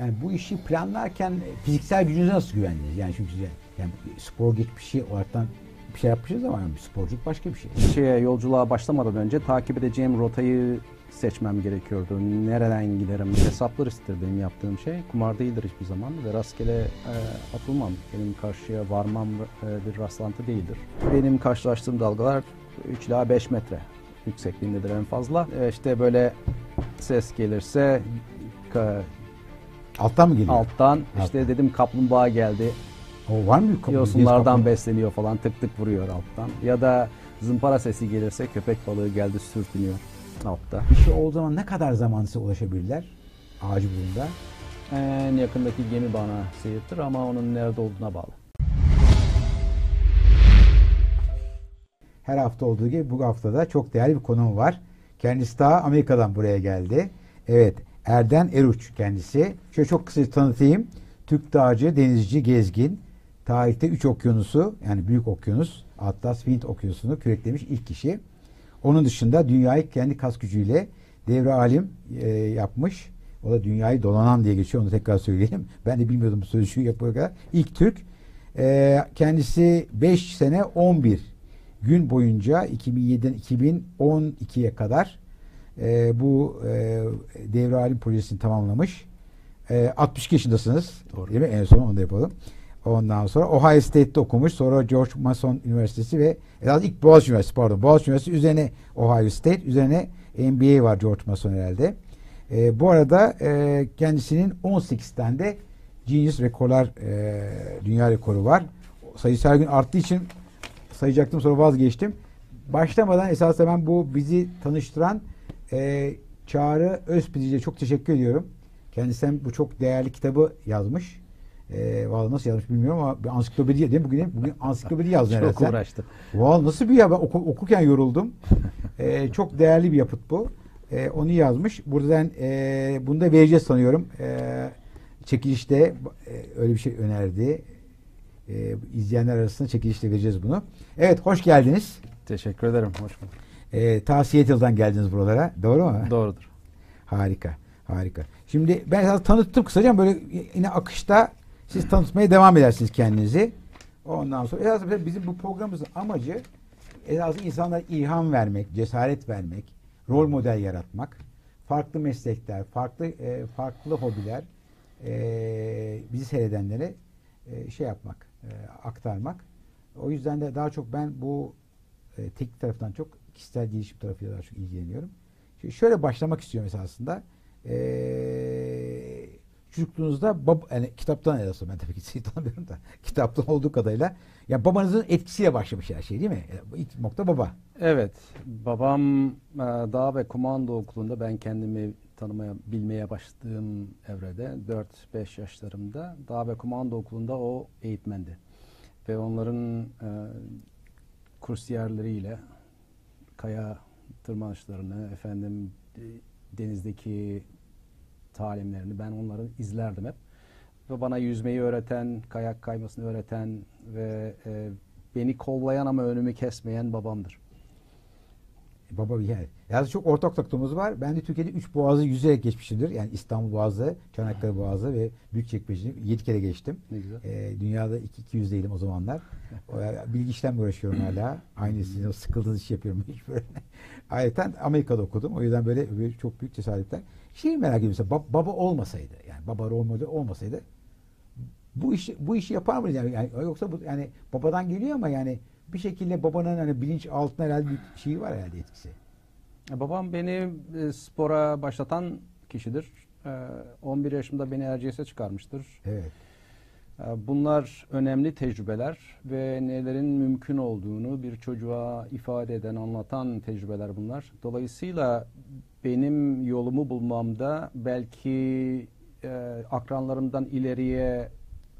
yani bu işi planlarken fiziksel gücünüze nasıl güvendiniz? Yani çünkü yani spor geçmişi olaraktan bir şey yapmışız ama yani sporculuk başka bir şey. Şeye yolculuğa başlamadan önce takip edeceğim rotayı seçmem gerekiyordu. Nereden giderim? Hesaplı risktir benim yaptığım şey. Kumar değildir hiçbir zaman ve rastgele e, atılmam. Benim karşıya varmam e, bir rastlantı değildir. Benim karşılaştığım dalgalar 3 ila 5 metre yüksekliğindedir en fazla. E, işte böyle ses gelirse Alttan mı geliyor? alttan işte dedim kaplumbağa geldi. O var mı kapı? Yosunlardan besleniyor falan tık tık vuruyor alttan. Ya da zımpara sesi gelirse köpek balığı geldi sürtünüyor altta. Bir şey olduğu zaman ne kadar zaman size ulaşabilirler? Ağacı bulunda. En yakındaki gemi bana seyirtir ama onun nerede olduğuna bağlı. Her hafta olduğu gibi bu hafta da çok değerli bir konuğum var. Kendisi daha Amerika'dan buraya geldi. Evet, Erden Eruç kendisi. Şöyle çok kısa tanıtayım. Türk dağcı, denizci, gezgin. Tarihte 3 okyanusu, yani büyük okyanus, Atlas, Wind okyanusunu küreklemiş ilk kişi. Onun dışında dünyayı kendi kas gücüyle devre alim e, yapmış. O da dünyayı dolanan diye geçiyor. Onu tekrar söyleyelim. Ben de bilmiyordum bu sözcüğü yapıyor kadar. İlk Türk. E, kendisi 5 sene 11 gün boyunca 2007'den 2012'ye kadar e, bu e, devre alim projesini tamamlamış. E, 62 yaşındasınız. Doğru. Değil mi? En son onu da yapalım. Ondan sonra Ohio State'te okumuş. Sonra George Mason Üniversitesi ve esas ilk Boğaziçi Üniversitesi pardon. Boğaziçi Üniversitesi üzerine Ohio State üzerine MBA var George Mason herhalde. E, bu arada e, kendisinin 18 tane de Genius rekorlar e, dünya rekoru var. Sayısı her gün arttığı için sayacaktım sonra vazgeçtim. Başlamadan esasında ben bu bizi tanıştıran e, Çağrı Özpidici'ye çok teşekkür ediyorum. Kendisi hem bu çok değerli kitabı yazmış. E, vallahi nasıl yazmış bilmiyorum ama bir ansiklopedi değil mi? Bugün, bugün ansiklopedi yazdın herhalde. Çok sen. uğraştım. Vallahi nasıl bir ya ben oku- okurken yoruldum. Ee, çok değerli bir yapıt bu. Ee, onu yazmış. Buradan e, bunu da vereceğiz sanıyorum. Ee, çekilişte e, öyle bir şey önerdi. Ee, izleyenler arasında çekilişte vereceğiz bunu. Evet hoş geldiniz. Teşekkür ederim. Hoş bulduk. Ee, ta Seattle'dan geldiniz buralara. Doğru mu? Doğrudur. Harika. Harika. Şimdi ben sana tanıttım kısaca böyle yine akışta siz tanıtmaya devam edersiniz kendinizi. Ondan sonra esasında bizim bu programımızın amacı esasında insanlara ilham vermek, cesaret vermek, rol model yaratmak, farklı meslekler, farklı e, farklı hobiler e, bizi seyredenlere e, şey yapmak, e, aktarmak. O yüzden de daha çok ben bu e, teknik taraftan çok kişisel gelişim tarafıyla daha çok ilgileniyorum. Şimdi şöyle başlamak istiyorum esasında. Ee, çocukluğunuzda bab yani kitaptan yazdım ben tabii ki sizi tanımıyorum da kitaptan olduğu kadarıyla ya babanızın etkisiyle başlamış her şey değil mi? Yani İlk nokta baba. Evet. Babam e, dağ ve komando okulunda ben kendimi tanımaya, bilmeye başladığım evrede 4-5 yaşlarımda dağ ve komando okulunda o eğitmendi. Ve onların e, kursiyerleriyle kaya tırmanışlarını, efendim e, denizdeki talimlerini ben onları izlerdim hep. Ve bana yüzmeyi öğreten, kayak kaymasını öğreten ve e, beni kollayan ama önümü kesmeyen babamdır. Baba bir yer. Yalnız çok ortak noktamız var. Ben de Türkiye'de 3 boğazı yüzerek geçmişimdir. Yani İstanbul Boğazı, Çanakkale Boğazı ve Büyükçekmece'yi 7 kere geçtim. Ne güzel. Ee, dünyada 200 değilim o zamanlar. Bilgi işlemle uğraşıyorum hala. Aynı sizin o sıkıldığınız işi yapıyorum böyle. Ayrıca Amerika'da okudum. O yüzden böyle, böyle çok büyük cesaretler. Şeyi merak ediyorum mesela bab- baba olmasaydı yani baba rol model olmasaydı bu işi bu işi yapar mıydı yani, yani yoksa bu yani babadan geliyor ama yani bir şekilde babanın hani bilinç altında herhalde bir şeyi var herhalde etkisi. E, Babam beni e, spora başlatan kişidir. E, 11 yaşımda beni Erciyes'e çıkarmıştır. Evet. E, Bunlar önemli tecrübeler ve nelerin mümkün olduğunu bir çocuğa ifade eden, anlatan tecrübeler bunlar. Dolayısıyla benim yolumu bulmamda belki e, akranlarımdan ileriye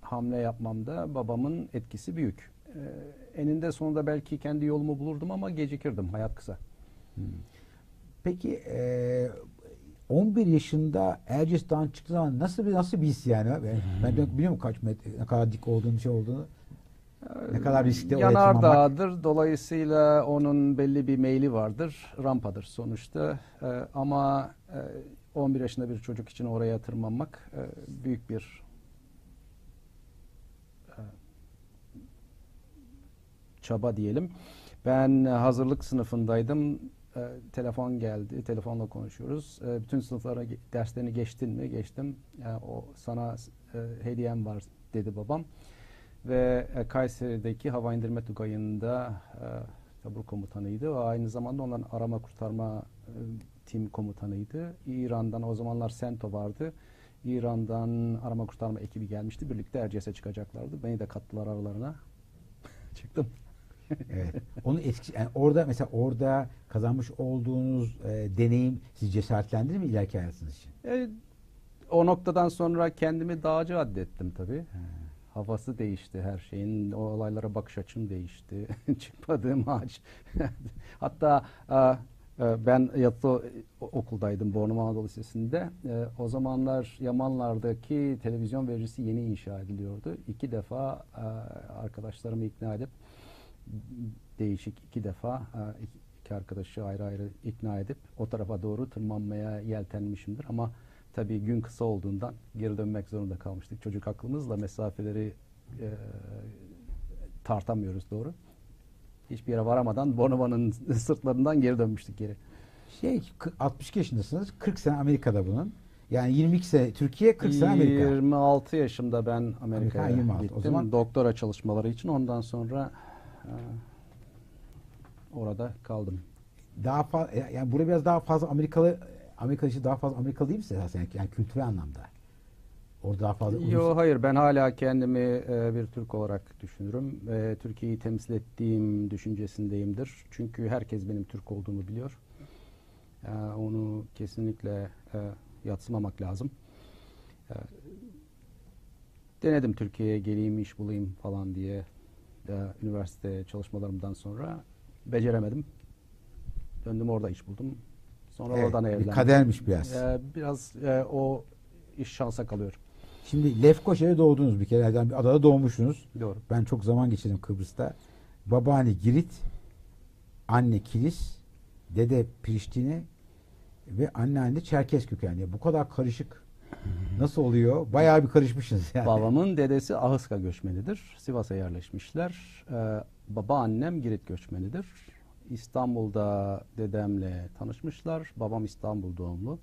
hamle yapmamda babamın etkisi büyük. E, eninde sonunda belki kendi yolumu bulurdum ama gecikirdim. Hayat kısa. Peki e, 11 yaşında Erciyes Dağı'na çıktığı zaman nasıl bir nasıl bir his yani? Ben, ben de biliyorum kaç metre, ne kadar dik olduğunu, şey olduğunu. Ne kadar riskli. Yanardağ'dır. Dolayısıyla onun belli bir meyli vardır. Rampadır sonuçta. Ee, ama e, 11 yaşında bir çocuk için oraya tırmanmak e, büyük bir e, çaba diyelim. Ben hazırlık sınıfındaydım. E, telefon geldi. Telefonla konuşuyoruz. E, bütün sınıflara derslerini geçtin mi? Geçtim. E, o sana e, hediyem var dedi babam. Ve e, Kayseri'deki hava indirme tugayında e, tabur komutanıydı. O aynı zamanda onların arama kurtarma e, tim komutanıydı. İran'dan o zamanlar Sento vardı. İran'dan arama kurtarma ekibi gelmişti. Birlikte Erciyes'e çıkacaklardı. Beni de kattılar aralarına. Çıktım. Evet. Onun etkisi yani orada mesela orada kazanmış olduğunuz e, deneyim sizi cesaretlendirir mi ileriki hayatınız için? E, o noktadan sonra kendimi dağcı addettim tabii. Ha. Havası değişti her şeyin. O olaylara bakış açım değişti. Çıkmadığım ağaç. Hatta e, e, ben yatılı okuldaydım Bornova Anadolu Lisesi'nde. E, o zamanlar Yamanlar'daki televizyon vericisi yeni inşa ediliyordu. İki defa e, arkadaşlarımı ikna edip değişik iki defa iki, arkadaşı ayrı ayrı ikna edip o tarafa doğru tırmanmaya yeltenmişimdir. Ama tabii gün kısa olduğundan geri dönmek zorunda kalmıştık. Çocuk aklımızla mesafeleri e, tartamıyoruz doğru. Hiçbir yere varamadan Bornova'nın sırtlarından geri dönmüştük geri. Şey kı- 62 yaşındasınız. 40 sene Amerika'da bunun. Yani 22 sene Türkiye, 40 sene Amerika. 26 yaşımda ben Amerika'ya Amerika, 26. O gittim. zaman- Doktora çalışmaları için ondan sonra orada kaldım. Daha fazla yani burada biraz daha fazla Amerikalı Amerika işi daha fazla Amerikalı değil misiniz aslında yani, yani kültürel anlamda? Orada daha fazla Yo hayır ben hala kendimi e, bir Türk olarak düşünürüm. E, Türkiye'yi temsil ettiğim düşüncesindeyimdir. Çünkü herkes benim Türk olduğumu biliyor. E, onu kesinlikle e, yatsımamak lazım. E, denedim Türkiye'ye geleyim iş bulayım falan diye e, üniversite çalışmalarımdan sonra beceremedim. Döndüm orada iş buldum. Sonra Evet, oradan bir evlendim. kadermiş biraz. E, biraz e, o iş şansa kalıyor. Şimdi Lefkoşa'da doğdunuz bir kere. Yani bir adada doğmuşsunuz. Doğru. Ben çok zaman geçirdim Kıbrıs'ta. Babaanne Girit, anne Kilis, dede Priştine ve anneanne Çerkes kökenli. Bu kadar karışık nasıl oluyor? Bayağı bir karışmışsınız yani. Babamın dedesi Ahıska göçmenidir. Sivas'a yerleşmişler. Ee, babaannem Girit göçmenidir. İstanbul'da dedemle tanışmışlar. Babam İstanbul doğumlu.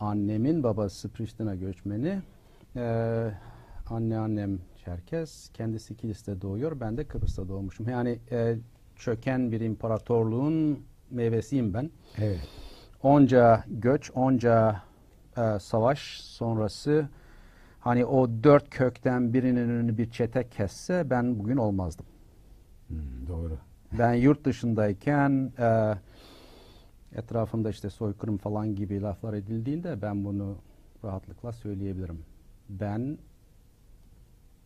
Annemin babası Priştine göçmeni. Ee, anneannem Çerkes. Kendisi Kilis'te doğuyor. Ben de Kıbrıs'ta doğmuşum. Yani e, çöken bir imparatorluğun meyvesiyim ben. Evet. onca göç, onca e, savaş sonrası hani o dört kökten birinin önünü bir çete kesse ben bugün olmazdım. Hmm, doğru. Ben yurt dışındayken e, etrafımda işte soykırım falan gibi laflar edildiğinde ben bunu rahatlıkla söyleyebilirim. Ben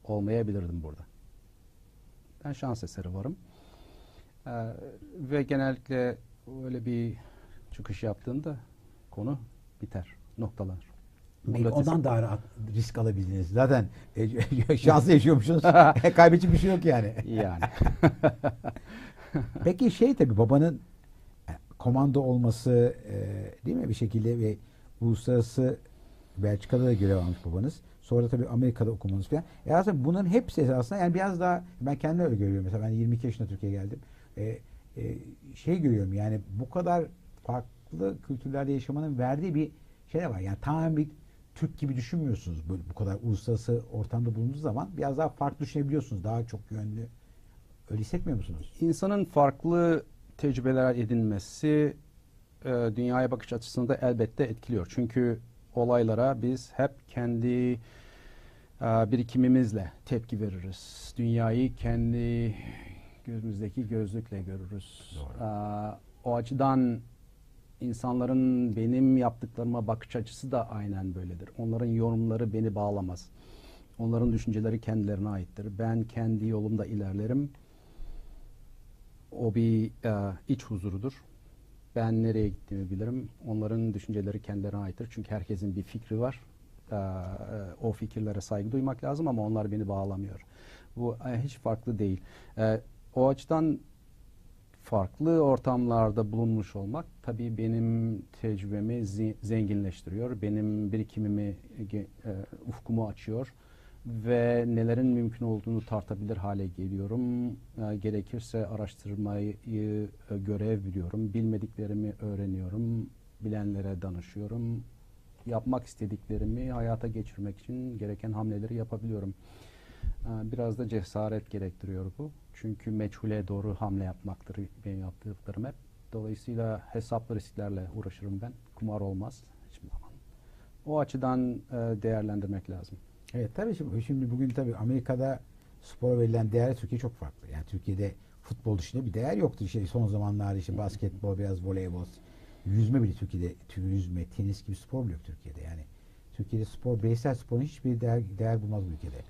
olmayabilirdim burada. Ben şans eseri varım. E, ve genellikle öyle bir çıkış yaptığında konu biter, noktalanır. Belki ondan daha rahat risk alabildiniz. Zaten e, şanslı yaşıyormuşsunuz. Kaybedecek bir şey yok yani. yani. Peki şey tabii babanın e, komando olması e, değil mi bir şekilde ve uluslararası Belçika'da da görev almış babanız. Sonra tabii Amerika'da okumanız falan. E aslında bunların hepsi esasında yani biraz daha ben kendim öyle görüyorum. Mesela ben 22 yaşında Türkiye'ye geldim. E, e, şey görüyorum yani bu kadar farklı kültürlerde yaşamanın verdiği bir şey de var. Yani tamamen bir Türk gibi düşünmüyorsunuz. Böyle bu kadar uluslararası ortamda bulunduğunuz zaman biraz daha farklı düşünebiliyorsunuz. Daha çok yönlü. Öyle hissetmiyor musunuz? İnsanın farklı tecrübeler edinmesi e, dünyaya bakış açısını da elbette etkiliyor. Çünkü olaylara biz hep kendi e, birikimimizle tepki veririz. Dünyayı kendi gözümüzdeki gözlükle görürüz. Doğru. E, o açıdan insanların benim yaptıklarıma bakış açısı da aynen böyledir. Onların yorumları beni bağlamaz. Onların düşünceleri kendilerine aittir. Ben kendi yolumda ilerlerim. O bir e, iç huzurudur. Ben nereye gittiğimi bilirim. Onların düşünceleri kendilerine aittir. Çünkü herkesin bir fikri var. E, e, o fikirlere saygı duymak lazım ama onlar beni bağlamıyor. Bu e, hiç farklı değil. E, o açıdan farklı ortamlarda bulunmuş olmak tabii benim tecrübemi zenginleştiriyor. Benim birikimimi, e, ufkumu açıyor ve nelerin mümkün olduğunu tartabilir hale geliyorum. E, gerekirse araştırmayı e, görev biliyorum. Bilmediklerimi öğreniyorum. Bilenlere danışıyorum. Yapmak istediklerimi hayata geçirmek için gereken hamleleri yapabiliyorum. Biraz da cesaret gerektiriyor bu. Çünkü meçhule doğru hamle yapmaktır benim yaptıklarım hep. Dolayısıyla hesaplı risklerle uğraşırım ben. Kumar olmaz hiçbir zaman. O açıdan e, değerlendirmek lazım. Evet tabii şimdi, şimdi bugün tabii Amerika'da spora verilen değer Türkiye çok farklı. Yani Türkiye'de futbol dışında bir değer yoktu. İşte son zamanlarda işte basketbol, biraz voleybol, yüzme bile Türkiye'de, yüzme, tenis gibi spor bile yok Türkiye'de. Yani Türkiye'de spor, bireysel sporun hiçbir değer, değer bulmaz bu ülkede.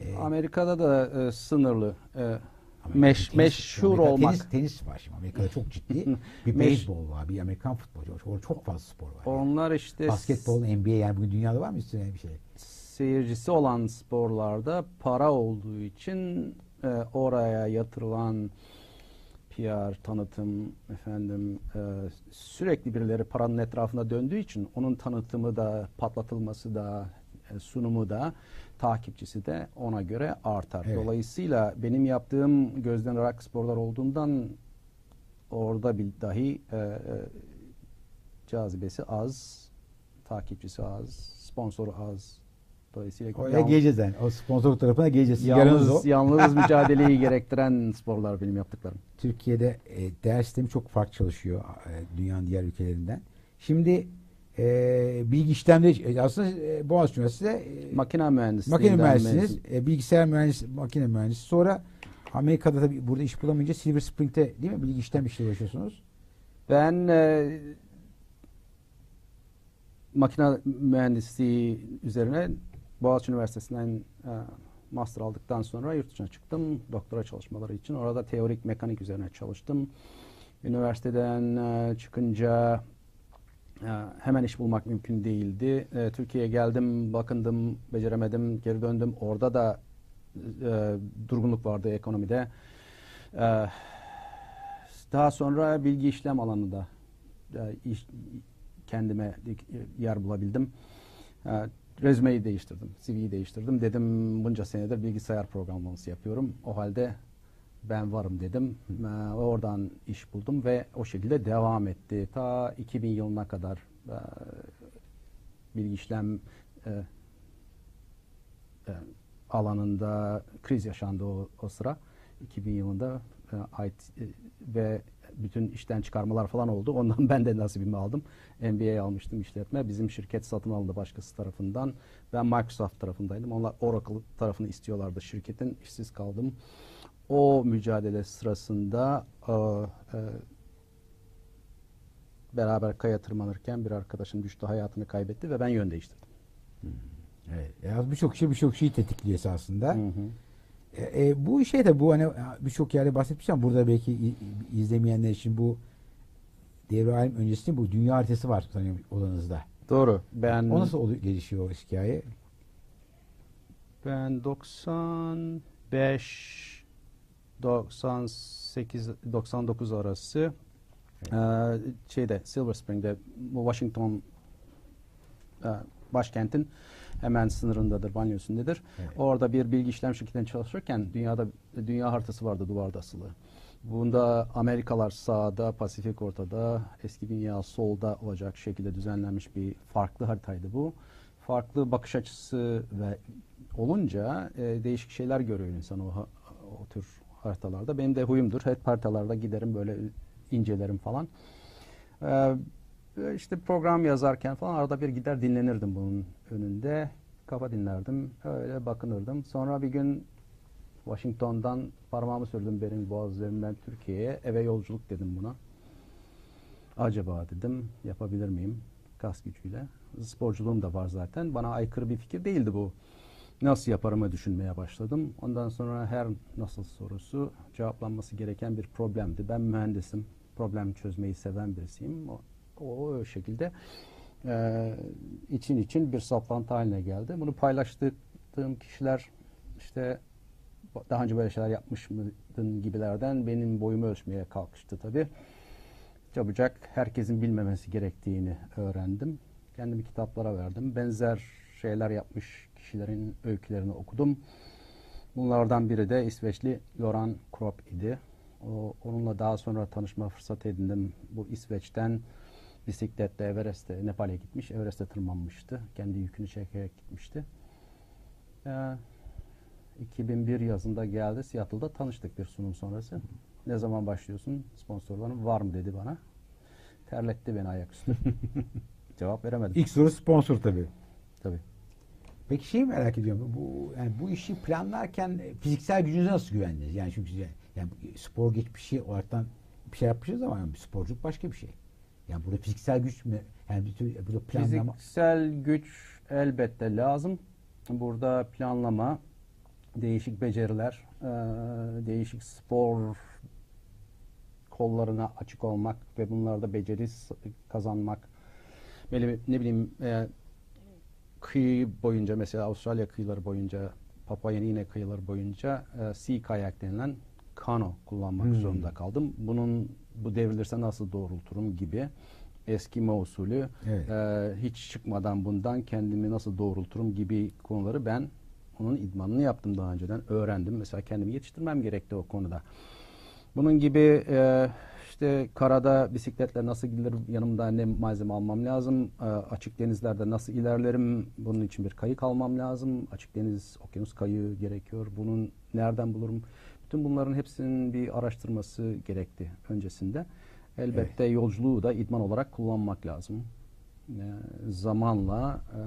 Ee, Amerika'da da e, sınırlı. e, meş- tenis- meşhur Amerika- olmak. Tenis, tenis var şimdi. Amerika'da çok ciddi. bir beyzbol var, bir Amerikan futbolu var. Orada çok fazla spor var. yani. Onlar işte Basketbol, NBA yani bugün dünyada var mı üstüne bir şey? seyircisi olan sporlarda para olduğu için e, oraya yatırılan PR, tanıtım, efendim e, sürekli birileri paranın etrafında döndüğü için onun tanıtımı da, patlatılması da, e, sunumu da, takipçisi de ona göre artar. Evet. Dolayısıyla benim yaptığım gözden ırak sporlar olduğundan orada bir dahi e, e, cazibesi az, takipçisi az, sponsoru az. Dolayısıyla Oraya yalnız- geleceğiz yani. O sponsorluk tarafına geleceğiz. O. yalnız, yalnız mücadeleyi gerektiren sporlar benim yaptıklarım. Türkiye'de e, değer sistemi çok farklı çalışıyor e, dünyanın diğer ülkelerinden. Şimdi e, bilgi işlemleri e, aslında e, Boğaziçi Üniversitesi'de e, Makine mühendisliği. makine mühendisiniz, e, bilgisayar mühendisi, makine mühendisi. Sonra Amerika'da tabii burada iş bulamayınca Silver Spring'te değil mi bilgi işlem işleri uğraşıyorsunuz? Ben e, makine mühendisliği üzerine Boğaziçi Üniversitesi'nden e, master aldıktan sonra yurt dışına çıktım doktora çalışmaları için. Orada teorik mekanik üzerine çalıştım. Üniversiteden e, çıkınca hemen iş bulmak mümkün değildi. E, Türkiye'ye geldim, bakındım, beceremedim, geri döndüm. Orada da e, durgunluk vardı ekonomide. E, daha sonra bilgi işlem alanında e, iş, kendime yer bulabildim. E, değiştirdim, CV'yi değiştirdim. Dedim bunca senedir bilgisayar programlaması yapıyorum. O halde ben varım dedim. E, oradan iş buldum ve o şekilde devam etti. Ta 2000 yılına kadar e, bilgi işlem e, e, alanında kriz yaşandı o, o sıra. 2000 yılında e, IT, ve bütün işten çıkarmalar falan oldu. Ondan ben de nasibimi aldım. MBA almıştım işletme. Bizim şirket satın alındı başkası tarafından. Ben Microsoft tarafındaydım. Onlar Oracle tarafını istiyorlardı şirketin. İşsiz kaldım. O mücadele sırasında e, e, beraber kaya tırmanırken bir arkadaşım düştü hayatını kaybetti ve ben yön değiştirdim. Evet. Ya birçok şey birçok şeyi tetikliyor esasında. Hı hı. E, e, bu şey de bu hani birçok yerde bahsetmiştim burada belki izlemeyenler için bu devre alim öncesinde bu dünya haritası var sanıyorum odanızda. Doğru. Ben O nasıl gelişiyor o hikaye? Ben 95 98 99 arası eee, şeyde Silver Spring'de Washington eee, başkentin hemen sınırındadır, banyosundadır. Evet. Orada bir bilgi işlem şirketinde çalışırken dünyada dünya haritası vardı duvarda asılı. Bunda Amerikalar sağda, Pasifik ortada, eski dünya solda olacak şekilde düzenlenmiş bir farklı haritaydı bu. Farklı bakış açısı ve olunca e, değişik şeyler görüyor insan o, o tür haritalarda. Benim de huyumdur. Hep haritalarda giderim böyle incelerim falan. Ee, işte program yazarken falan arada bir gider dinlenirdim bunun önünde. Kafa dinlerdim. Öyle bakınırdım. Sonra bir gün Washington'dan parmağımı sürdüm benim boğaz üzerinden Türkiye'ye. Eve yolculuk dedim buna. Acaba dedim yapabilir miyim kas gücüyle? Sporculuğum da var zaten. Bana aykırı bir fikir değildi bu. Nasıl yaparımı düşünmeye başladım. Ondan sonra her nasıl sorusu cevaplanması gereken bir problemdi. Ben mühendisim. Problem çözmeyi seven birisiyim. O, o şekilde e, için için bir saplantı haline geldi. Bunu paylaştığım kişiler işte daha önce böyle şeyler yapmış mıydın gibilerden benim boyumu ölçmeye kalkıştı tabii. Çabucak herkesin bilmemesi gerektiğini öğrendim. Kendimi kitaplara verdim. Benzer şeyler yapmış kişilerin öykülerini okudum. Bunlardan biri de İsveçli Göran Kropp idi. O, onunla daha sonra tanışma fırsatı edindim. Bu İsveç'ten bisikletle Everest'e, Nepal'e gitmiş. Everest'e tırmanmıştı. Kendi yükünü çekerek gitmişti. Ee, 2001 yazında geldi. Seattle'da tanıştık bir sunum sonrası. Ne zaman başlıyorsun? Sponsorların var mı dedi bana. Terletti beni ayaküstü. Cevap veremedim. İlk soru sponsor tabii. Tabii. Peki şeyi merak ediyorum. Bu yani bu işi planlarken fiziksel gücünüze nasıl güvendiniz? Yani çünkü yani spor geçmişi olaraktan bir şey yapmışız ama yani sporculuk başka bir şey. Yani burada fiziksel güç mü? Yani bir tür burada planlama. Fiziksel güç elbette lazım. Burada planlama, değişik beceriler, e, değişik spor kollarına açık olmak ve bunlarda beceri kazanmak. Böyle ne bileyim e, kıyı boyunca mesela Avustralya kıyıları boyunca Papua Yeni Gine kıyıları boyunca e, sea kayak denilen kano kullanmak Hmm. zorunda kaldım. Bunun bu devrilirse nasıl doğrulturum gibi Eskimo usulü Evet. e, hiç çıkmadan bundan kendimi nasıl doğrulturum gibi konuları ben onun idmanını yaptım daha önceden öğrendim. Mesela kendimi yetiştirmem gerekti o konuda. Bunun gibi e, işte karada bisikletle nasıl gidilir, yanımda ne malzeme almam lazım, e, açık denizlerde nasıl ilerlerim, bunun için bir kayık almam lazım, açık deniz, okyanus kayığı gerekiyor, bunun nereden bulurum, bütün bunların hepsinin bir araştırması gerekti öncesinde. Elbette yolculuğu da idman olarak kullanmak lazım. E, zamanla e,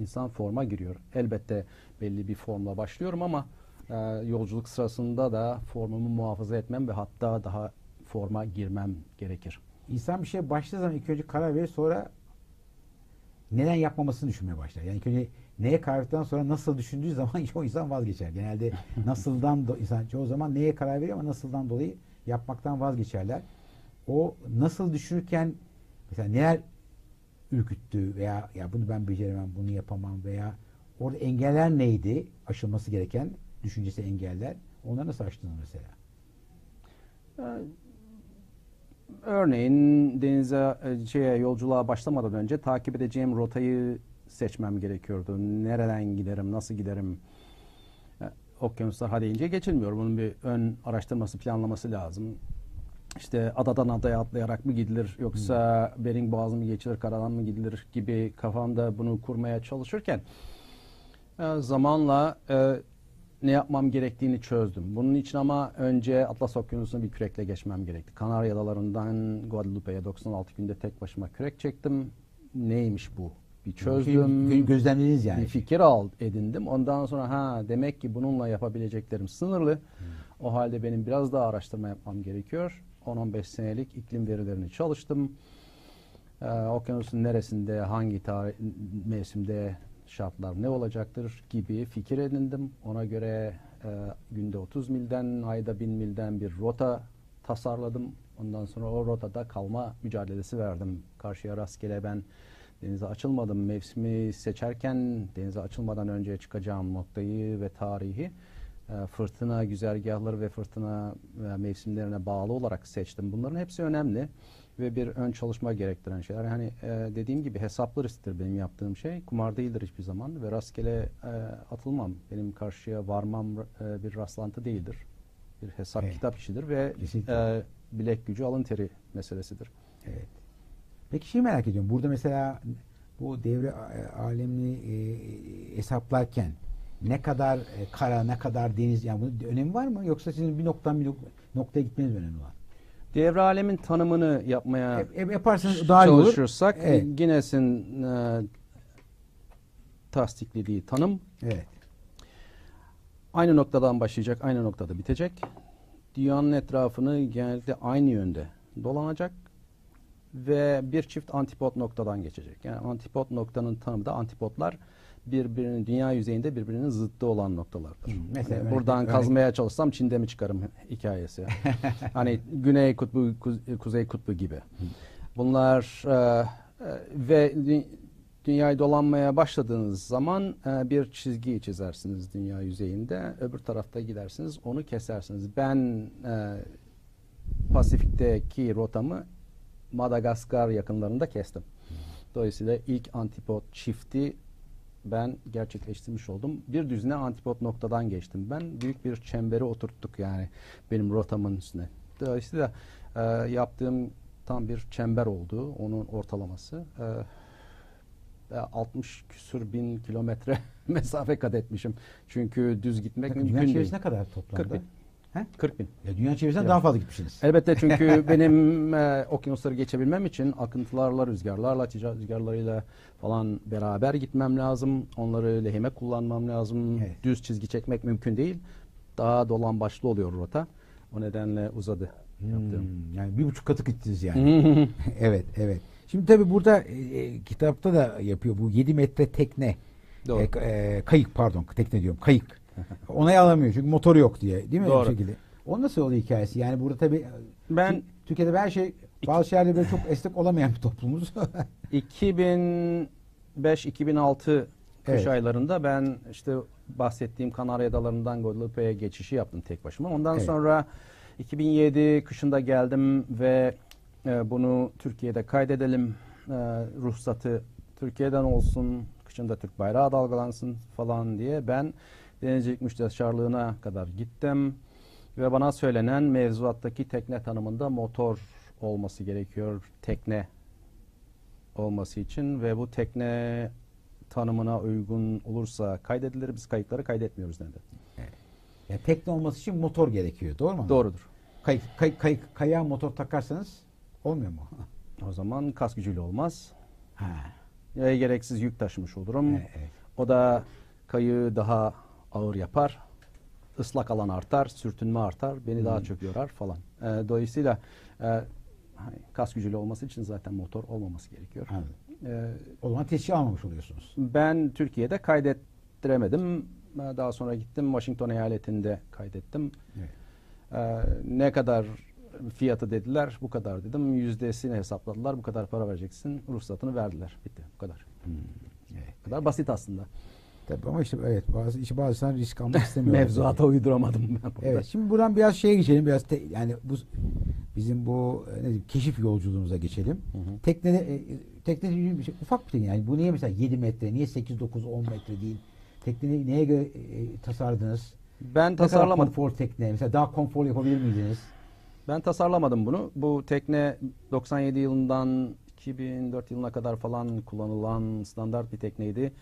insan forma giriyor. Elbette belli bir formla başlıyorum ama e, yolculuk sırasında da formumu muhafaza etmem ve hatta daha forma girmem gerekir. İnsan bir şeye başladığı zaman ilk önce karar verir sonra neden yapmamasını düşünmeye başlar. Yani ilk önce neye karar verdikten sonra nasıl düşündüğü zaman o insan vazgeçer. Genelde nasıldan do- insan çoğu zaman neye karar veriyor ama nasıldan dolayı yapmaktan vazgeçerler. O nasıl düşünürken mesela neler ürküttü veya ya bunu ben beceremem, bunu yapamam veya orada engeller neydi? Aşılması gereken düşüncesi engeller. Onları nasıl aştınız mesela? Örneğin denize e, şeye yolculuğa başlamadan önce takip edeceğim rotayı seçmem gerekiyordu. Nereden giderim, nasıl giderim? E, Okyanuslar ha deyince geçilmiyor. Bunun bir ön araştırması, planlaması lazım. İşte adadan adaya atlayarak mı gidilir yoksa Bering Boğazı mı geçilir, karadan mı gidilir gibi kafamda bunu kurmaya çalışırken e, zamanla ne yapmam gerektiğini çözdüm. Bunun için ama önce Atlas Okyanusu'nu bir kürekle geçmem gerekti. Kanarya Adaları'ndan Guadalupe'ye 96 günde tek başıma kürek çektim. Neymiş bu? Bir çözdüm. Gö- Gözlemlediniz yani. Bir fikir al edindim. Ondan sonra ha demek ki bununla yapabileceklerim sınırlı. O halde benim biraz daha araştırma yapmam gerekiyor. 10-15 senelik iklim verilerini çalıştım. Ee, okyanusun neresinde, hangi tarih, mevsimde şartlar ne olacaktır gibi fikir edindim. Ona göre e, günde 30 milden, ayda 1000 milden bir rota tasarladım. Ondan sonra o rotada kalma mücadelesi verdim. Karşıya rastgele ben denize açılmadım. Mevsimi seçerken denize açılmadan önce çıkacağım noktayı ve tarihi e, fırtına güzergahları ve fırtına e, mevsimlerine bağlı olarak seçtim. Bunların hepsi önemli ve bir ön çalışma gerektiren şeyler. Hani e, dediğim gibi hesaplı risktir benim yaptığım şey. Kumar değildir hiçbir zaman ve rastgele e, atılmam. Benim karşıya varmam e, bir rastlantı değildir. Bir hesap Evet. kitap işidir ve Kesinlikle. e, bilek gücü alın teri meselesidir. Evet. Peki şeyi merak ediyorum. Burada mesela bu devre a- alemini e, hesaplarken ne kadar e, kara, ne kadar deniz yani bunun önemi var mı? Yoksa sizin bir noktadan bir nok- noktaya gitmeniz önemli var? Devre alemin tanımını yapmaya E, e, yaparsanız daha iyi olur. çalışırsak Evet. Guinness'in e, tasdiklediği tanım Evet. aynı noktadan başlayacak, aynı noktada bitecek. Dünyanın etrafını genellikle aynı yönde dolanacak ve bir çift antipod noktadan geçecek. Yani antipod noktanın tanımı da antipodlar birbirinin dünya yüzeyinde birbirinin zıttı olan noktalardır. Hı, mesela örnek- buradan örnek- kazmaya çalışsam Çin'de mi çıkarım hikayesi. hani Güney Kutbu, Kuz- Kuzey Kutbu gibi. Bunlar e, e, ve dü- dünyayı dolanmaya başladığınız zaman e, bir çizgi çizersiniz dünya yüzeyinde. Öbür tarafta gidersiniz, onu kesersiniz. Ben e, Pasifik'teki rotamı Madagaskar yakınlarında kestim. Dolayısıyla ilk antipod çifti ben gerçekleştirmiş oldum. Bir düzine antipod noktadan geçtim. Ben büyük bir çemberi oturttuk yani benim rotamın üstüne. Dolayısıyla e, yaptığım tam bir çember oldu. Onun ortalaması. E, 60 küsür bin kilometre mesafe kat etmişim. Çünkü düz gitmek Dünya mümkün değil. çevresine kadar toplamda? 40 bin. He? 40 bin. Ya dünya çevresinden Evet. daha fazla gitmişsiniz. Elbette çünkü benim e, okyanusları geçebilmem için akıntılarla, rüzgarlarla, tica- rüzgarlarıyla falan beraber gitmem lazım. Onları lehime kullanmam lazım. Evet. Düz çizgi çekmek mümkün değil. Daha dolan başlı oluyor rota. O nedenle uzadı. yaptığım. Hmm, yani bir buçuk katı gittiniz yani. evet, evet. Şimdi tabii burada e, e, kitapta da yapıyor bu 7 metre tekne. Doğru. E, e, kayık pardon tekne diyorum kayık. Onay alamıyor çünkü motoru yok diye değil mi? Doğru. Şekilde. O nasıl oluyor hikayesi? Yani burada tabii Ben Tü- Türkiye'de her şey bazı şeylerde böyle çok esnek olamayan bir toplumuz. 2005-2006 kış Evet. aylarında ben işte bahsettiğim Kanarya Adaları'ndan Guadalupe'ye geçişi yaptım tek başıma. Ondan Evet. sonra 2007 kışında geldim ve e, bunu Türkiye'de kaydedelim. E, ruhsatı Türkiye'den olsun, kışında Türk bayrağı dalgalansın falan diye ben denizcilik müsteşarlığına kadar gittim. Ve bana söylenen mevzuattaki tekne tanımında motor olması gerekiyor. Tekne olması için ve bu tekne tanımına uygun olursa kaydedilir. Biz kayıkları kaydetmiyoruz dedi. ya tekne olması için motor gerekiyor. Doğru mu? Doğrudur. Kayık, kayık, kayık, kayağa motor takarsanız olmuyor mu? O zaman kas gücüyle olmaz. ha. Ya gereksiz yük taşımış olurum. Evet, evet. O da kayığı daha ağır yapar. Islak alan artar, sürtünme artar, beni daha çok yorar falan. Ee, dolayısıyla e, hani kas gücüyle olması için zaten motor olmaması gerekiyor. Anladım. Ee, O zaman tescil almamış oluyorsunuz. Ben Türkiye'de kaydettiremedim. Ee, Daha sonra gittim Washington eyaletinde kaydettim. Evet. Ee, ne kadar fiyatı dediler, bu kadar dedim. Yüzdesini hesapladılar, bu kadar para vereceksin. Ruhsatını verdiler. Bitti, bu kadar. Evet. Bu kadar basit aslında. Tabii ama işte evet bazı işi bazı insan risk almak istemiyor. Mevzuata uyduramadım ben burada. Evet şimdi buradan biraz şeye geçelim biraz te- yani bu bizim bu e, ne diyeyim, keşif yolculuğumuza geçelim. Hı hı. Tekne e, tekne bir şey ufak bir tekne yani bu niye mesela 7 metre niye 8 9 10 metre değil? Tekneyi neye göre e, tasarladınız? Ben Ne tasarlamadım. konfor tekne mesela daha konforlu yapabilir miydiniz? Ben tasarlamadım bunu. Bu tekne 97 yılından 2004 yılına kadar falan kullanılan standart bir tekneydi.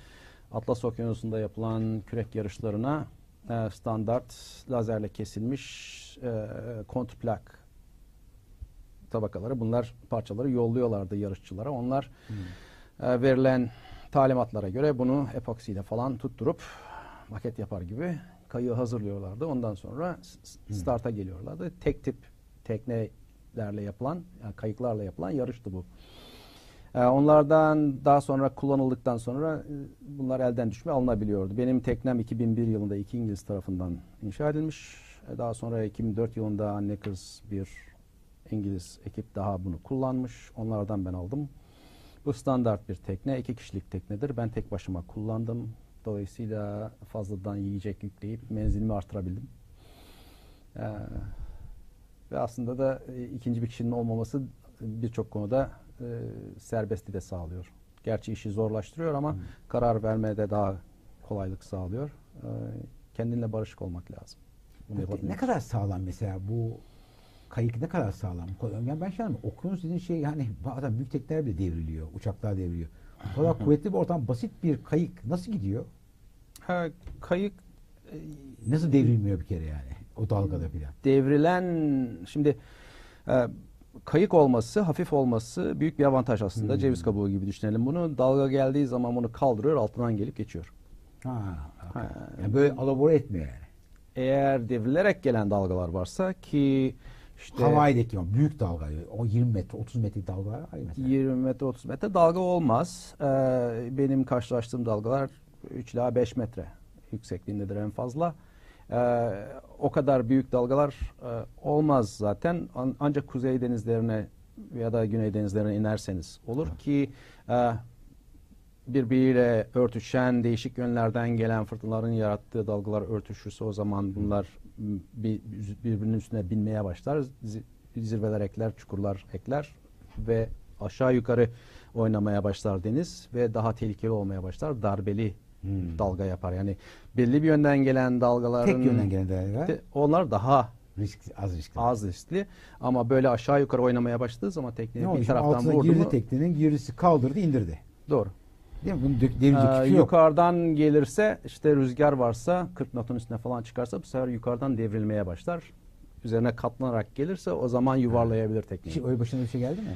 Atlas Okyanusu'nda yapılan kürek yarışlarına e, standart lazerle kesilmiş e, kontrplak tabakaları. Bunlar parçaları yolluyorlardı yarışçılara. Onlar e, verilen talimatlara göre bunu epoksiyle falan tutturup maket yapar gibi kayığı hazırlıyorlardı. Ondan sonra s- starta geliyorlardı. Tek tip teknelerle yapılan, yani kayıklarla yapılan yarıştı bu. E, onlardan daha sonra kullanıldıktan sonra e, bunlar elden düşme alınabiliyordu. Benim teknem 2001 yılında iki İngiliz tarafından inşa edilmiş. E, daha sonra 2004 yılında kız bir İngiliz ekip daha bunu kullanmış. Onlardan ben aldım. Bu standart bir tekne. iki kişilik teknedir. Ben tek başıma kullandım. Dolayısıyla fazladan yiyecek yükleyip menzilimi artırabildim. Ee, ve aslında da e, ikinci bir kişinin olmaması birçok konuda e, serbestliği de sağlıyor. Gerçi işi zorlaştırıyor ama Hı. karar vermede daha kolaylık sağlıyor. Ee, kendinle barışık olmak lazım. Bunu Ne kadar sağlam mesela bu kayık ne kadar sağlam? Yani ben şey anlamadım. Okyanus dediğin şey yani bazen büyük tekneler bile devriliyor. Uçaklar devriliyor. O kadar kuvvetli bir ortam basit bir kayık nasıl gidiyor? Ha, kayık e, Nasıl devrilmiyor bir kere yani? O dalgada filan. devrilen şimdi e, kayık olması, hafif olması büyük bir avantaj aslında. Hmm. Ceviz kabuğu gibi düşünelim bunu. Dalga geldiği zaman bunu kaldırıyor, altından gelip geçiyor. Ha, Ha. Yani böyle alabora etmiyor yani. Eğer devrilerek gelen dalgalar varsa ki işte Hawaii'deki o büyük dalga, o 20 metre, 30 metrelik dalgalar var mesela. 20 metre 30 metre dalga olmaz. Ee, benim karşılaştığım dalgalar 3 ila 5 metre yüksekliğindedir en fazla. Ee, o kadar büyük dalgalar e, olmaz zaten. An- ancak kuzey denizlerine ya da güney denizlerine inerseniz olur ki e, birbiriyle örtüşen, değişik yönlerden gelen fırtınaların yarattığı dalgalar örtüşürse o zaman bunlar bir, birbirinin üstüne binmeye başlar. Zi- Zirveler ekler, çukurlar ekler ve aşağı yukarı oynamaya başlar deniz ve daha tehlikeli olmaya başlar. Darbeli Hmm. dalga yapar. Yani belli bir yönden gelen dalgaların Tek yönden gelen dalga de- onlar daha risk, az riskli. az riskli ama böyle aşağı yukarı oynamaya başladığı zaman oldu? bir taraftan vurdu girdi mu teknenin girisi kaldırdı indirdi. doğru. Değil mi? Bunu dök- devirecek Ee, şey yok. yukarıdan gelirse işte rüzgar varsa 40 knotun üstüne falan çıkarsa bu sefer yukarıdan devrilmeye başlar. Üzerine katlanarak gelirse o zaman yuvarlayabilir tekneyi. Hiç öyle başına bir şey geldi mi?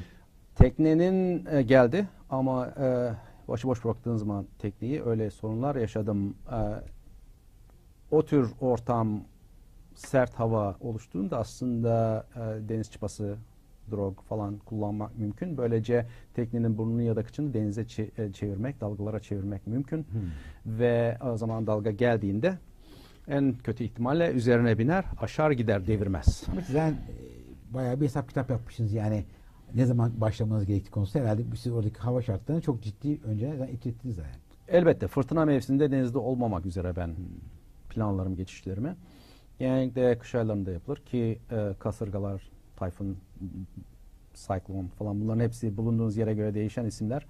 Teknenin e, geldi ama e, başıboş bıraktığın zaman tekneyi öyle sorunlar yaşadım. E, o tür ortam sert hava oluştuğunda aslında e, deniz çıpası, drog falan kullanmak mümkün. Böylece teknenin burnunu ya da kıçını denize e, çevirmek, dalgalara çevirmek mümkün. Ve o zaman dalga geldiğinde en kötü ihtimalle üzerine biner, aşar gider, devirmez. Ama siz yani, e, bayağı bir hesap kitap yapmışsınız yani ne zaman başlamanız gerektiği konusunda herhalde siz oradaki hava şartlarını çok ciddi önceden etikettiniz yani. Elbette fırtına mevsiminde denizde olmamak üzere ben planlarım, geçişlerimi. Genellikle kış aylarında yapılır ki e, kasırgalar, tayfun, siklon falan bunların hepsi bulunduğunuz yere göre değişen isimler.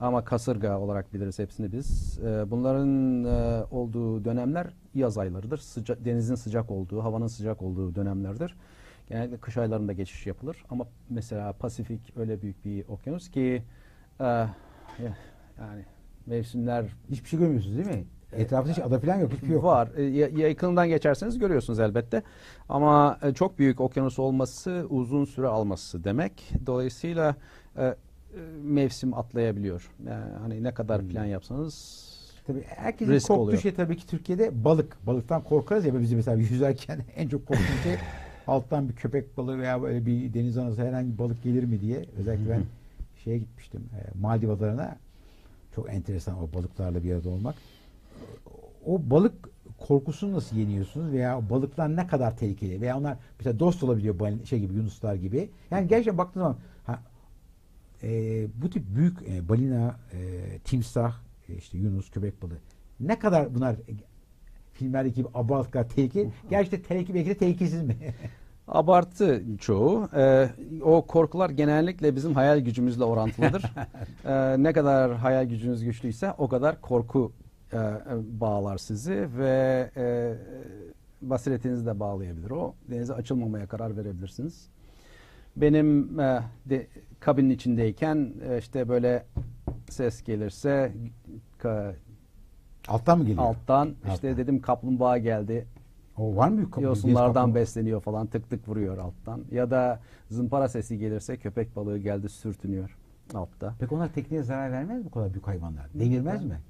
Ama kasırga olarak biliriz hepsini biz. E, bunların e, olduğu dönemler yaz aylarıdır. Sıca- denizin sıcak olduğu, havanın sıcak olduğu dönemlerdir. Genellikle kış aylarında geçiş yapılır. Ama mesela Pasifik öyle büyük bir okyanus ki e, yani mevsimler Hiçbir şey görmüyorsunuz değil mi? Etrafında hiç ada falan yok. Hiçbir şey yok. Var. E, ya- yakınından geçerseniz görüyorsunuz elbette. Ama e, çok büyük okyanus olması uzun süre alması demek. Dolayısıyla e, e, mevsim atlayabiliyor. Yani hani ne kadar plan yapsanız Tabii herkesin Risk korktuğu oluyor. şey tabii ki Türkiye'de balık. Balıktan korkarız ya biz mesela yüzerken en çok korktuğum şey alttan bir köpek balığı veya böyle bir deniz anası herhangi bir balık gelir mi diye. Özellikle ben şeye gitmiştim e, Maldiv adalarına. Çok enteresan o balıklarla bir arada olmak. O balık korkusunu nasıl yeniyorsunuz veya balıklar ne kadar tehlikeli veya onlar mesela dost olabiliyor şey gibi yunuslar gibi. Yani gerçekten baktığınız zaman ha, e, bu tip büyük e, balina, e, timsah, e, işte yunus, köpek balığı ne kadar bunlar filmlerdeki gibi abartı kadar tehlikeli. Gerçekten tehlikeli belki de tehlikesiz mi? abartı çoğu. E, o korkular genellikle bizim hayal gücümüzle orantılıdır. E, ne kadar hayal gücünüz güçlüyse o kadar korku e, e, bağlar sizi ve e, basiretinizi de bağlayabilir. O denize açılmamaya karar verebilirsiniz. Benim e, de, kabinin içindeyken e, işte böyle ses gelirse ka- Alttan mı geliyor? alttan işte Alttan. dedim kaplumbağa geldi O var mı büyük deniz yosunlardan kaplumbağa? besleniyor falan tık tık vuruyor alttan. Ya da zımpara sesi gelirse köpek balığı geldi sürtünüyor altta. Peki onlar tekneye zarar vermez mi bu kadar büyük hayvanlar? Devirmez mi?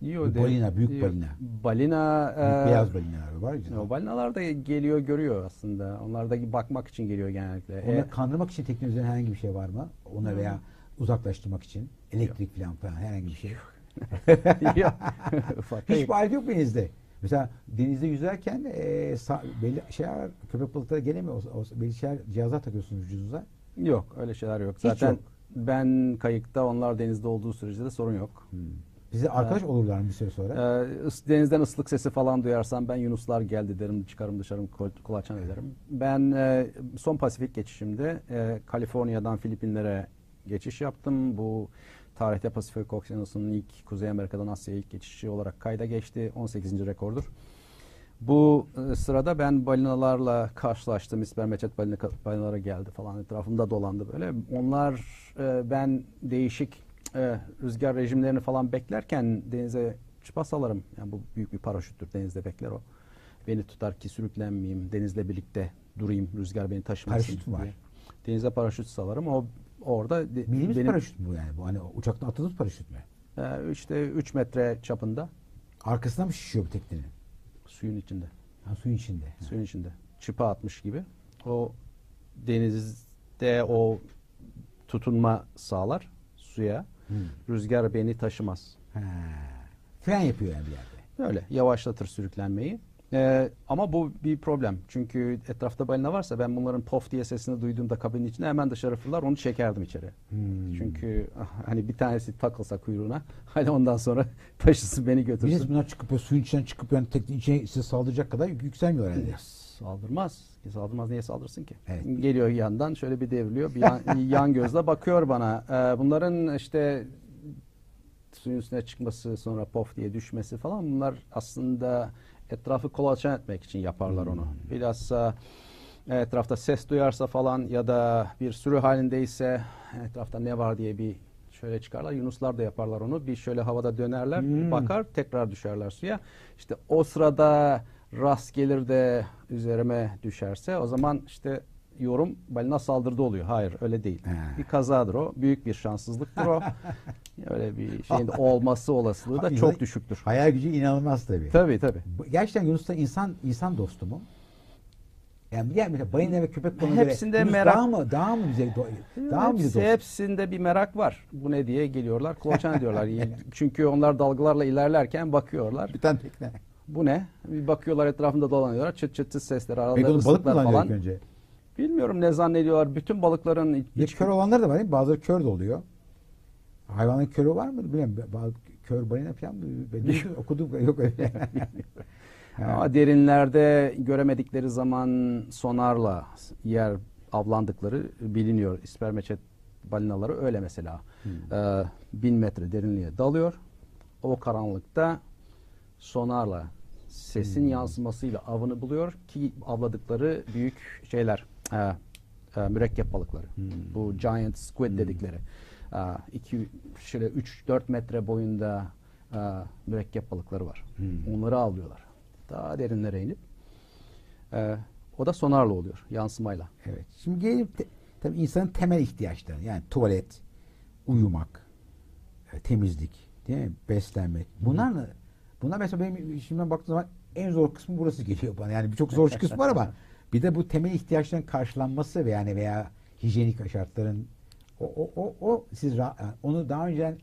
Yiyor balina, büyük balina. Balina Büyük e, beyaz balinalar var o balinalar da geliyor görüyor aslında. Onlar da bakmak için geliyor genellikle. Onları E, kandırmak için tekne üzerine herhangi bir şey var mı? Ona veya uzaklaştırmak için elektrik falan falan herhangi bir şey. yok. Hiçbir alet yok denizde? Mesela denizde yüzerken e, sa- belli şeyler köpek balıkları gelemiyor. O, o, belli şeyler cihazlar takıyorsunuz vücudunuza. Yok öyle şeyler yok. Hiç Zaten yok. ben kayıkta onlar denizde olduğu sürece de sorun yok. Bize arkadaş olurlar mı bir süre sonra? Ee, ıs- denizden ıslık sesi falan duyarsam ben Yunuslar geldi derim çıkarım dışarı kol- kulaçan ederim. Ben e, son Pasifik geçişimde e, Kaliforniya'dan Filipinlere geçiş yaptım. Bu tarihte Pasifik Okyanusu'nun ilk Kuzey Amerika'dan Asya'ya ilk geçişi olarak kayda geçti. 18. rekordur. Bu e, sırada ben balinalarla karşılaştım. İspermeçet balina, balinaları geldi falan etrafımda dolandı böyle. Onlar e, ben değişik e, rüzgar rejimlerini falan beklerken denize çıpa salarım. Yani bu büyük bir paraşüttür denizde bekler o. Beni tutar ki sürüklenmeyeyim, denizle birlikte durayım, rüzgar beni taşımasın. Paraşüt var? Denize paraşüt salarım. O orada Bildiğimiz benim, paraşüt mü bu yani? Bu hani uçaktan attığınız paraşüt mü? e, işte 3 metre çapında Arkasına mı şişiyor bu teknenin? suyun içinde. Ha, suyun içinde. Suyun içinde. Çıpa atmış gibi. O denizde o tutunma sağlar suya. Rüzgar beni taşımaz. Ha. Fren yapıyor yani bir yerde. Öyle yavaşlatır sürüklenmeyi. Ee, ama bu bir problem. Çünkü etrafta balina varsa ben bunların pof diye sesini duyduğumda kabinin içine hemen dışarı fırlar onu çekerdim içeri. Hmm. Çünkü ah, hani bir tanesi takılsa kuyruğuna hani ondan sonra taşısın beni götürsün. bunlar çıkıp suyun içinden çıkıp yani teknenin içine size saldıracak kadar yük- yükselmiyorlar herhalde. Saldırmaz. Saldırmaz niye saldırsın ki? Evet. Geliyor yandan şöyle bir devriliyor. Bir yan, yan gözle bakıyor bana. Ee, bunların işte suyun üstüne çıkması sonra pof diye düşmesi falan bunlar aslında etrafı kolaçan etmek için yaparlar onu. Bilhassa e, etrafta ses duyarsa falan ya da bir sürü halindeyse etrafta ne var diye bir şöyle çıkarlar. Yunuslar da yaparlar onu. Bir şöyle havada dönerler, Hmm. bakar, tekrar düşerler suya. İşte o sırada rast gelir de üzerime düşerse o zaman işte yorum balina saldırdı oluyor. Hayır öyle değil. Bir kazadır o. Büyük bir şanssızlıktır o. öyle bir şeyin olması olasılığı da çok düşüktür. Hayal gücü inanılmaz tabii. Tabii tabii. Gerçekten Yunus'ta insan insan dostu mu? Yani diğer mesela balina ve köpek göre Hepsinde Yunus merak- daha mı daha mı do- daha mı dost? hepsinde bir merak var. Bu ne diye geliyorlar. Kulaçan ediyorlar. Çünkü onlar dalgalarla ilerlerken bakıyorlar. Bir tane tekne. Bu ne? Bir bakıyorlar etrafında dolanıyorlar. Çıt çıt çıt sesler, Peki onu balık mı ıslıklar falan. önce? Bilmiyorum ne zannediyorlar. Bütün balıkların iç- Ya iç- kör olanlar da var değil mi? Bazıları kör de oluyor. Hayvanın körü var mı? Bilmiyorum. Kör balina falan mı? Ben okudum. Yok öyle. Ama derinlerde göremedikleri zaman sonarla yer avlandıkları biliniyor. İspermeçet balinaları öyle mesela. Hmm. Ee, bin metre derinliğe dalıyor. O karanlıkta sonarla sesin Hmm. yansımasıyla avını buluyor ki avladıkları büyük şeyler e, e, mürekkep balıkları. Hmm. Bu giant squid dedikleri. E, iki, şöyle 3-4 metre boyunda e, mürekkep balıkları var. Hmm. Onları avlıyorlar. Daha derinlere inip e, o da sonarla oluyor yansımayla. Evet. Şimdi gelelim te- tabii insanın temel ihtiyaçları. Yani tuvalet, uyumak, e, temizlik, değil mi? Beslenmek. Bunlar ne? Bunlar mesela benim şimdiden baktığım zaman en zor kısmı burası geliyor bana. Yani birçok zor kısmı var ama bir de bu temel ihtiyaçların karşılanması ve yani veya hijyenik şartların o, o, o, o siz yani onu daha önce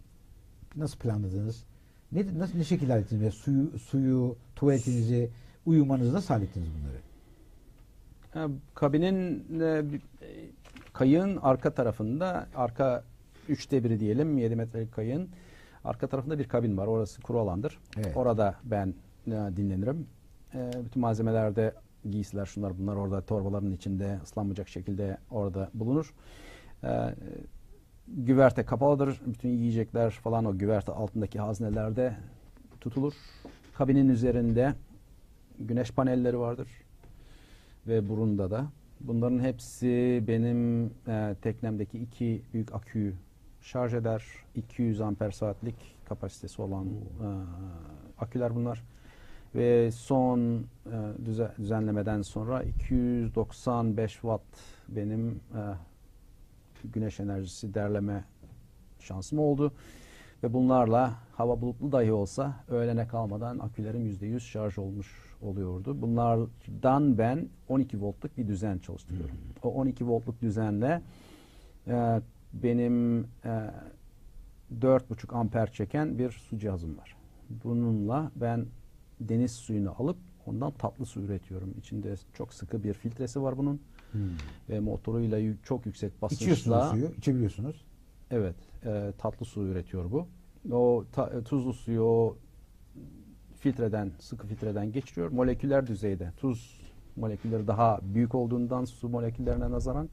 nasıl planladınız? Ne, nasıl ne şekilde hallettiniz? Mesela suyu, suyu, tuvaletinizi, uyumanızı nasıl hallettiniz bunları? Ha, kabinin e, e, kayığın arka tarafında arka üçte biri diyelim 7 metrelik kayığın arka tarafında bir kabin var. Orası kuru alandır. Evet. Orada ben e, dinlenirim. E, bütün malzemelerde giysiler şunlar bunlar orada torbaların içinde ıslanmayacak şekilde orada bulunur. E, güverte kapalıdır. Bütün yiyecekler falan o güverte altındaki haznelerde tutulur. Kabinin üzerinde güneş panelleri vardır ve burunda da. Bunların hepsi benim e, teknemdeki iki büyük aküyü şarj eder. 200 amper saatlik kapasitesi olan e, aküler bunlar. Ve son e, düze- düzenlemeden sonra 295 watt benim e, güneş enerjisi derleme şansım oldu. Ve bunlarla hava bulutlu dahi olsa öğlene kalmadan akülerim %100 şarj olmuş oluyordu. Bunlardan ben 12 voltluk bir düzen çalıştırıyorum. O 12 voltluk düzenle e, benim e, 4,5 amper çeken bir su cihazım var. Bununla ben deniz suyunu alıp ondan tatlı su üretiyorum. İçinde çok sıkı bir filtresi var bunun. Ve motoruyla çok yüksek İçiyorsunuz basınçla suyu, içebiliyorsunuz. Evet, e, tatlı su üretiyor bu. O ta- e, tuzlu suyu o filtreden, sıkı filtreden geçiriyor. Moleküler düzeyde tuz molekülleri daha büyük olduğundan su moleküllerine nazaran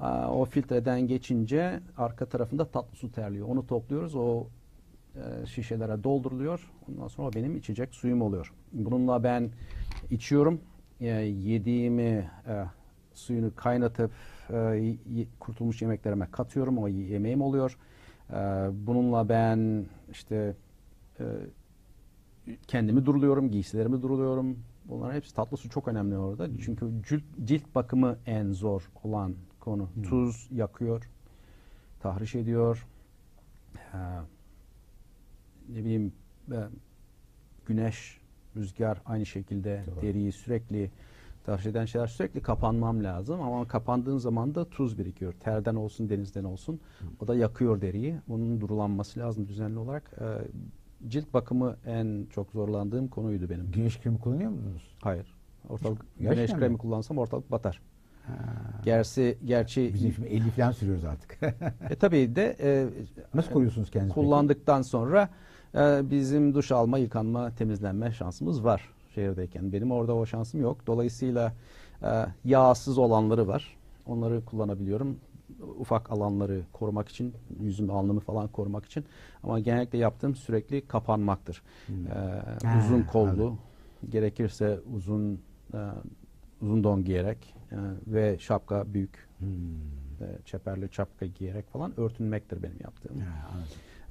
a, o filtreden geçince arka tarafında tatlı su terliyor. Onu topluyoruz. O e, şişelere dolduruluyor. Ondan sonra o benim içecek suyum oluyor. Bununla ben içiyorum. E, yediğimi e, suyunu kaynatıp e, kurtulmuş yemeklerime katıyorum. O yemeğim oluyor. E, bununla ben işte e, kendimi duruluyorum, giysilerimi duruluyorum. Bunların hepsi tatlı su çok önemli orada. Çünkü cilt, cilt bakımı en zor olan konu. Tuz yakıyor, tahriş ediyor. E, ne bileyim e, güneş, rüzgar aynı şekilde Doğru. deriyi sürekli tahriş eden şeyler sürekli kapanmam lazım ama kapandığın zaman da tuz birikiyor. Terden olsun, denizden olsun. O da yakıyor deriyi. Bunun durulanması lazım düzenli olarak. E, cilt bakımı en çok zorlandığım konuydu benim. Güneş kremi kullanıyor musunuz? Hayır. Ortalık Gerçekten güneş mi? kremi kullansam ortalık batar. Ha. Gerçi gerçi Bizim şimdi 50 falan sürüyoruz artık. e, tabii de e, Nasıl koruyorsunuz kendinizi? peki? kullandıktan sonra e, bizim duş alma, yıkanma, temizlenme şansımız var şehirdeyken. Benim orada o şansım yok. Dolayısıyla e, yağsız olanları var. Onları kullanabiliyorum. Ufak alanları korumak için, yüzüm, alnımı falan korumak için. Ama genellikle yaptığım sürekli kapanmaktır. Hmm. E, uzun kollu, anladım. gerekirse uzun e, uzun don giyerek e, ve şapka büyük Hmm. e, çeperli şapka giyerek falan örtünmektir benim yaptığım.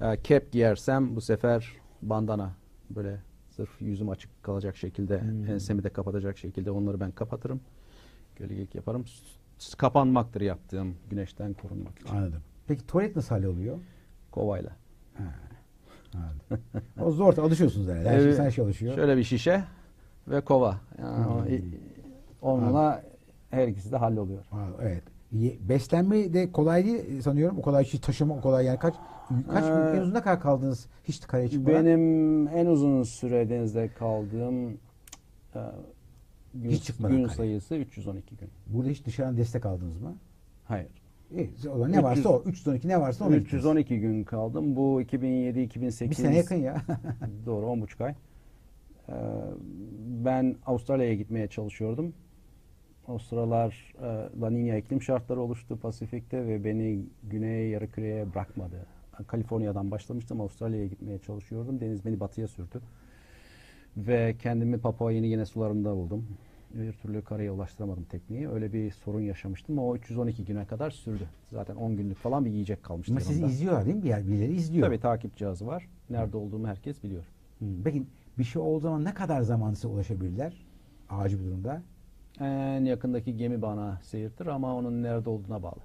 Ha. E, Cap giyersem bu sefer bandana böyle sırf yüzüm açık kalacak şekilde Hmm. ensemi de kapatacak şekilde onları ben kapatırım. Gölgelik yaparım. Kapanmaktır yaptığım güneşten korunmak için. Anladım. Peki tuvalet nasıl halloluyor? Kovayla. Ha. Anladım. o zor alışıyorsunuz herhalde. Her şey Evet. her şey alışıyor. Şöyle bir şişe ve kova. Yani Hmm. onunla her ikisi de halloluyor. Aa, evet. Beslenme de kolay değil sanıyorum. O kadar şey taşıma o kolay yani kaç kaç gün Ee, en uzun ne kadar kaldınız hiç karaya çıkmadan? Benim en uzun süre denizde kaldığım e, gün, Hiç çıkmadan gün sayısı 312 gün. Burada hiç dışarıdan destek aldınız mı? Hayır. İyi, o zaman ne varsa 300 o. 312 ne varsa onu 312 gün kaldım. Bu 2007-2008. Bir sene yakın ya. Doğru 10,5 ay. Ee, ben Avustralya'ya gitmeye çalışıyordum. O sıralar e, La Nina iklim şartları oluştu Pasifik'te ve beni güney yarı bırakmadı. Kaliforniya'dan başlamıştım. Avustralya'ya gitmeye çalışıyordum. Deniz beni batıya sürdü. Ve kendimi Papua Yeni Gine sularında buldum. Bir türlü karaya ulaştıramadım tekniği. Öyle bir sorun yaşamıştım. O 312 güne kadar sürdü. Zaten 10 günlük falan bir yiyecek kalmıştı Ama sizi izliyorlar değil mi? Bir yer, birileri izliyor. Tabii takip cihazı var. Nerede olduğumu herkes biliyor. Hı. Peki bir şey olduğu zaman ne kadar zaman size ulaşabilirler? Acil bir durumda. En yakındaki gemi bana seyirtir ama onun nerede olduğuna bağlı.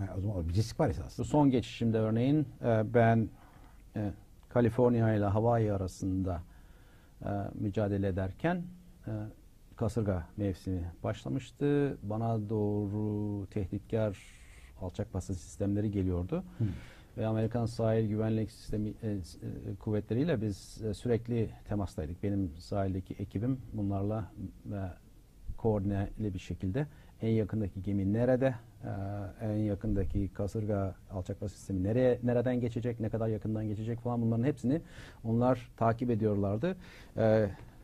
Yani o zaman bir risk var esasında. son geçişimde örneğin e, ben e, Kaliforniya ile Hawaii arasında e, mücadele ederken e, kasırga mevsimi başlamıştı. Bana doğru tehditkar alçak basınç sistemleri geliyordu. Hı. Ve Amerikan sahil güvenlik sistemi e, e, kuvvetleriyle biz e, sürekli temastaydık. Benim sahildeki ekibim bunlarla e, koordineli bir şekilde en yakındaki gemi nerede, en yakındaki kasırga alçak basınç sistemi nereye nereden geçecek, ne kadar yakından geçecek falan bunların hepsini onlar takip ediyorlardı.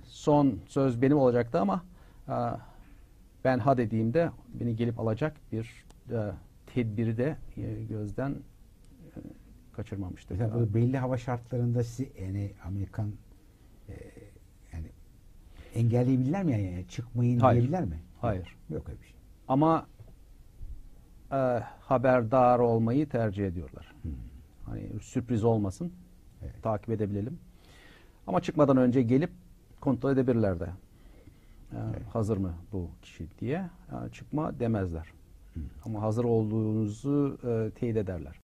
Son söz benim olacaktı ama ben ha dediğimde beni gelip alacak bir tedbiri de gözden kaçırmamıştı. Mesela belli hava şartlarında sizi yani Amerikan engelleyebilirler mi yani? çıkmayın Hayır. diyebilirler mi? Hayır. Yok öyle bir şey. Ama e, haberdar olmayı tercih ediyorlar. Hı. Hani sürpriz olmasın. Evet. Takip edebilelim. Ama çıkmadan önce gelip kontrol edebilirler de. E, Evet. Hazır mı bu kişi diye. E, çıkma demezler. Hı. Ama hazır olduğunuzu e, teyit ederler.